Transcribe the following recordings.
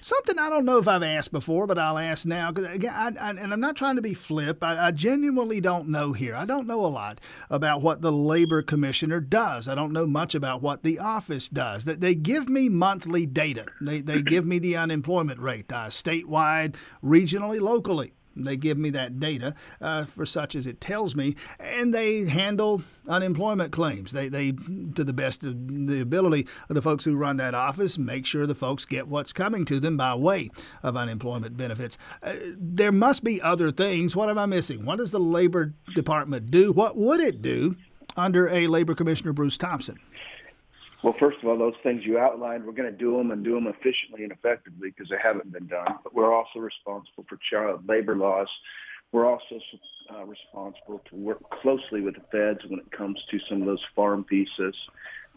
Something I don't know if I've asked before, but I'll ask now. Cause again, I, I, and I'm not trying to be flip. I, I, genuinely don't know here. I don't know a lot about what the labor commissioner does. I don't know much about what the office does. That they give me monthly data. They they give me the unemployment rate, uh, statewide, regionally, locally. They give me that data uh, for such as it tells me, and they handle unemployment claims. They, they, to the best of the ability of the folks who run that office, make sure the folks get what's coming to them by way of unemployment benefits. Uh, there must be other things. What am I missing? What does the Labor Department do? What would it do under a Labor Commissioner Bruce Thompson? Well, first of all, those things you outlined, we're going to do them and do them efficiently and effectively because they haven't been done. But we're also responsible for child labor laws. We're also uh, responsible to work closely with the feds when it comes to some of those farm visas.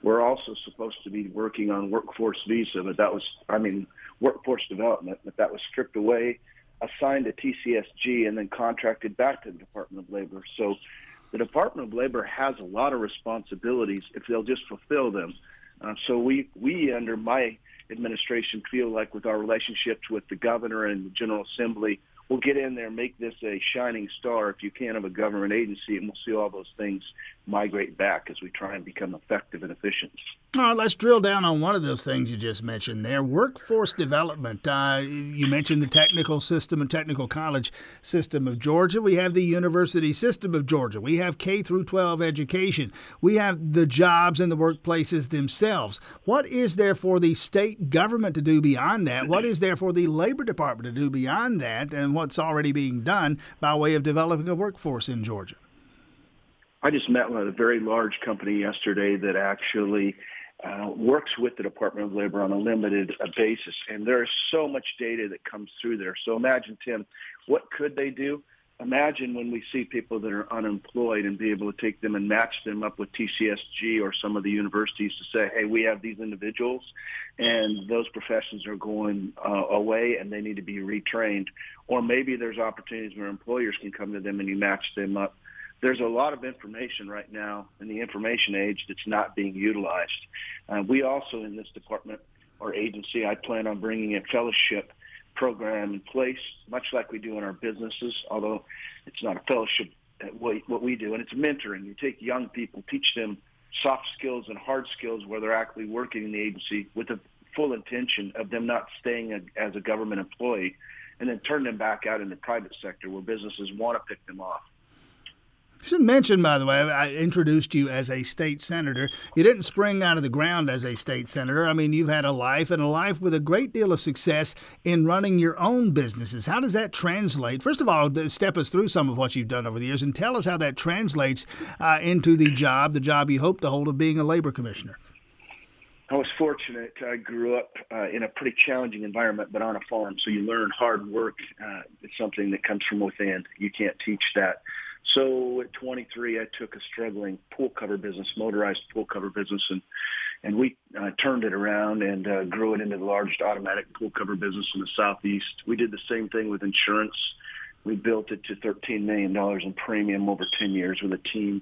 We're also supposed to be working on workforce visa, but that was, I mean, workforce development, but that was stripped away, assigned to TCSG, and then contracted back to the Department of Labor. So the Department of Labor has a lot of responsibilities if they'll just fulfill them. Uh, so we, we under my administration feel like with our relationships with the governor and the General Assembly, we'll get in there and make this a shining star, if you can, of a government agency, and we'll see all those things migrate back as we try and become effective and efficient. All right, let's drill down on one of those things you just mentioned there workforce development. Uh, you mentioned the technical system and technical college system of Georgia. We have the university system of Georgia. We have K through 12 education. We have the jobs and the workplaces themselves. What is there for the state government to do beyond that? What is there for the Labor Department to do beyond that? And what's already being done by way of developing a workforce in Georgia? I just met with a very large company yesterday that actually uh, works with the Department of Labor on a limited uh, basis, and there is so much data that comes through there. So imagine, Tim, what could they do? Imagine when we see people that are unemployed and be able to take them and match them up with TCSG or some of the universities to say, hey, we have these individuals and those professions are going uh, away and they need to be retrained. Or maybe there's opportunities where employers can come to them and you match them up there's a lot of information right now in the information age that's not being utilized. Uh, we also in this department or agency, I plan on bringing a fellowship program in place, much like we do in our businesses, although it's not a fellowship what we do, and it's mentoring. You take young people, teach them soft skills and hard skills where they're actually working in the agency with the full intention of them not staying a, as a government employee, and then turn them back out in the private sector where businesses want to pick them off should mention, by the way, I introduced you as a state senator. You didn't spring out of the ground as a state senator. I mean, you've had a life and a life with a great deal of success in running your own businesses. How does that translate? First of all, step us through some of what you've done over the years and tell us how that translates uh, into the job, the job you hope to hold of being a labor commissioner. I was fortunate. I grew up uh, in a pretty challenging environment, but on a farm. So you learn hard work. Uh, it's something that comes from within. You can't teach that. So at 23, I took a struggling pool cover business, motorized pool cover business, and and we uh, turned it around and uh, grew it into the largest automatic pool cover business in the southeast. We did the same thing with insurance. We built it to $13 million in premium over 10 years with a team.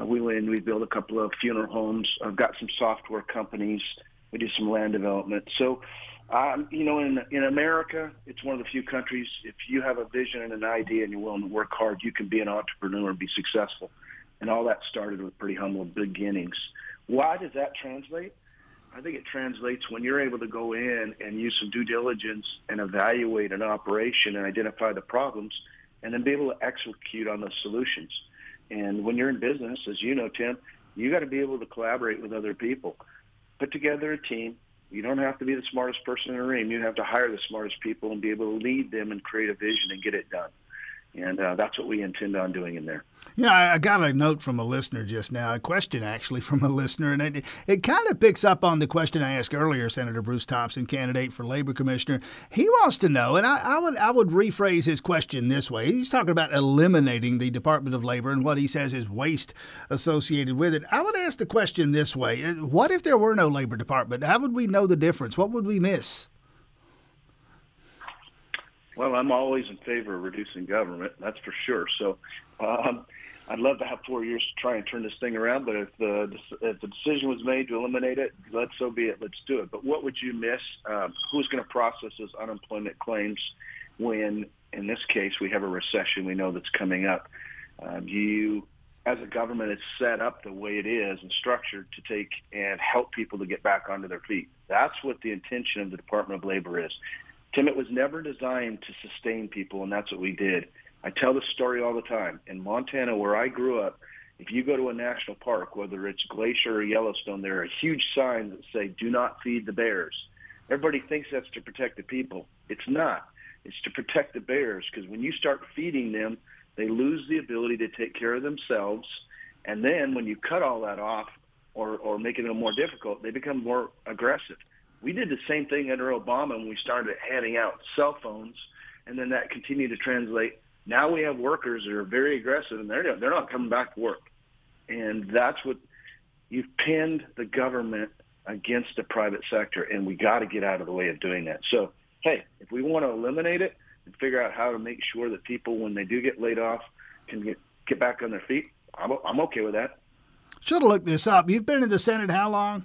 Uh, we went in, we built a couple of funeral homes. I've got some software companies. We do some land development. So um, you know, in in America, it's one of the few countries. If you have a vision and an idea and you're willing to work hard, you can be an entrepreneur and be successful. And all that started with pretty humble beginnings. Why does that translate? I think it translates when you're able to go in and use some due diligence and evaluate an operation and identify the problems, and then be able to execute on those solutions. And when you're in business, as you know, Tim, you got to be able to collaborate with other people, put together a team, you don't have to be the smartest person in the room. You have to hire the smartest people and be able to lead them and create a vision and get it done and uh, that's what we intend on doing in there. Yeah, I got a note from a listener just now, a question actually from a listener, and it, it kind of picks up on the question I asked earlier. Senator Bruce Thompson, candidate for labor commissioner, he wants to know, and I, I would I would rephrase his question this way. He's talking about eliminating the Department of Labor and what he says is waste associated with it. I would ask the question this way: What if there were no labor department? How would we know the difference? What would we miss? Well, I'm always in favor of reducing government. That's for sure. So, um, I'd love to have four years to try and turn this thing around. But if the if the decision was made to eliminate it, let's so be it. Let's do it. But what would you miss? Um, who's going to process those unemployment claims when, in this case, we have a recession we know that's coming up? Um, you, as a government, it's set up the way it is and structured to take and help people to get back onto their feet. That's what the intention of the Department of Labor is. Tim, it was never designed to sustain people, and that's what we did. I tell this story all the time. In Montana, where I grew up, if you go to a national park, whether it's Glacier or Yellowstone, there are huge signs that say, do not feed the bears. Everybody thinks that's to protect the people. It's not. It's to protect the bears because when you start feeding them, they lose the ability to take care of themselves. And then when you cut all that off or, or make it a little more difficult, they become more aggressive. We did the same thing under Obama when we started handing out cell phones, and then that continued to translate. Now we have workers that are very aggressive, and they're they're not coming back to work, and that's what you've pinned the government against the private sector, and we got to get out of the way of doing that. So, hey, if we want to eliminate it and figure out how to make sure that people, when they do get laid off, can get get back on their feet, I'm I'm okay with that. Should have looked this up. You've been in the Senate how long?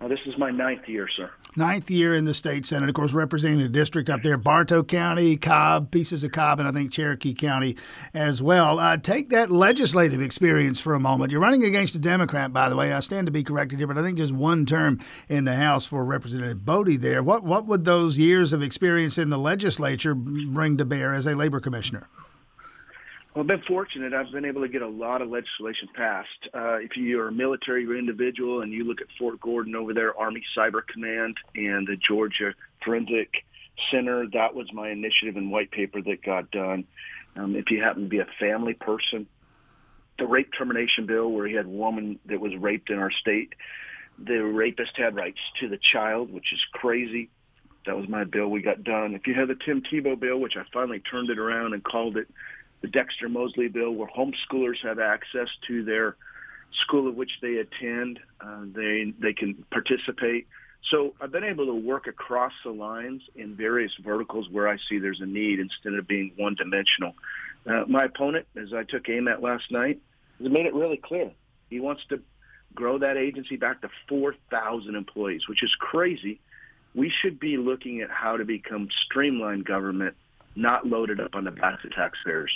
This is my ninth year, sir. Ninth year in the state senate, of course, representing the district up there, Bartow County, Cobb, pieces of Cobb, and I think Cherokee County as well. Uh, take that legislative experience for a moment. You're running against a Democrat, by the way. I stand to be corrected here, but I think just one term in the House for Representative Boddie there. What what would those years of experience in the legislature bring to bear as a labor commissioner? Well, I've been fortunate. I've been able to get a lot of legislation passed. Uh, if you're a military individual and you look at Fort Gordon over there, Army Cyber Command and the Georgia Forensic Center, that was my initiative and white paper that got done. Um, if you happen to be a family person, the rape termination bill where he had a woman that was raped in our state, the rapist had rights to the child, which is crazy. That was my bill we got done. If you have the Tim Tebow bill, which I finally turned it around and called it the Dexter Mosley bill, where homeschoolers have access to their school of which they attend. Uh, they they can participate. So I've been able to work across the lines in various verticals where I see there's a need instead of being one dimensional. Uh, my opponent, as I took aim at last night, has made it really clear. He wants to grow that agency back to 4,000 employees, which is crazy. We should be looking at how to become streamlined government, not loaded up on the backs of taxpayers.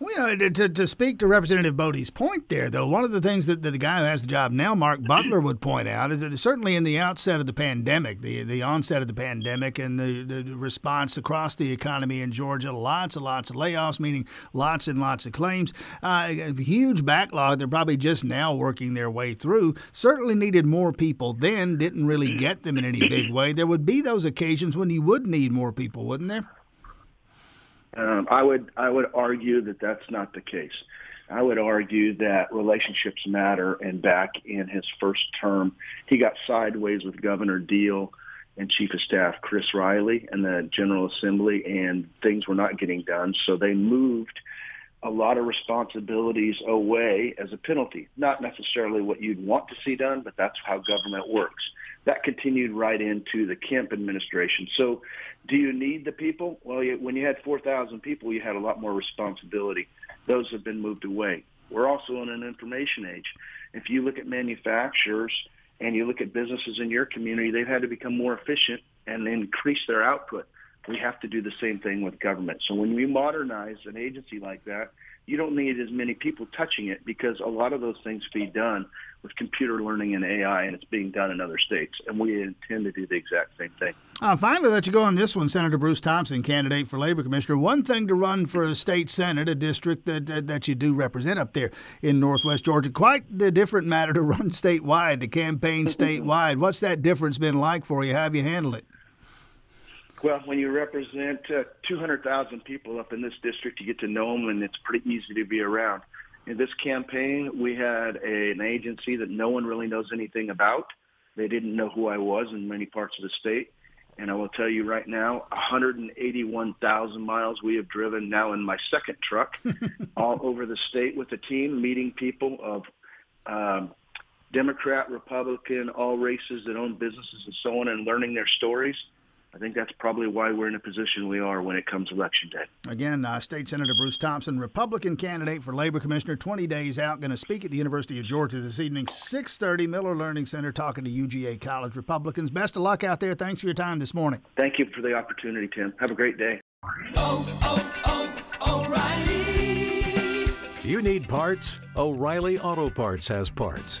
Well, you know, to, to speak to Representative Boddie's point there, though, one of the things that, that the guy who has the job now, Mark Butler, would point out is that certainly in the outset of the pandemic, the the onset of the pandemic, and the, the response across the economy in Georgia, lots and lots of layoffs, meaning lots and lots of claims, uh, a huge backlog. They're probably just now working their way through. Certainly needed more people then, didn't really get them in any big way. There would be those occasions when you would need more people, wouldn't there? Um, I would I would argue that that's not the case. I would argue that relationships matter. And back in his first term, he got sideways with Governor Deal and Chief of Staff Chris Riley and the General Assembly, and things were not getting done. So they moved a lot of responsibilities away as a penalty. Not necessarily what you'd want to see done, but that's how government works. That continued right into the Kemp administration. So do you need the people? Well, you, when you had 4,000 people, you had a lot more responsibility. Those have been moved away. We're also in an information age. If you look at manufacturers and you look at businesses in your community, they've had to become more efficient and increase their output we have to do the same thing with government. So when we modernize an agency like that, you don't need as many people touching it because a lot of those things can be done with computer learning and AI, and it's being done in other states. And we intend to do the exact same thing. Uh, finally, let you go on this one, Senator Bruce Thompson, candidate for labor commissioner. One thing to run for a state senate, a district that that, that you do represent up there in Northwest Georgia. Quite the different matter to run statewide, to campaign statewide. What's that difference been like for you? How have you handled it? Well, when you represent uh, 200,000 people up in this district, you get to know them, and it's pretty easy to be around. In this campaign, we had a, an agency that no one really knows anything about. They didn't know who I was in many parts of the state. And I will tell you right now, 181,000 miles we have driven now in my second truck all over the state with a team, meeting people of um, Democrat, Republican, all races that own businesses and so on, and learning their stories I think that's probably why we're in a position we are when it comes election day. Again, uh, State Senator Bruce Thompson, Republican candidate for Labor Commissioner, 20 days out, going to speak at the University of Georgia this evening, 6:30, Miller Learning Center, talking to UGA College Republicans. Best of luck out there. Thanks for your time this morning. Thank you for the opportunity, Tim. Have a great day. Oh, oh, oh, O'Reilly. You need parts? O'Reilly Auto Parts has parts.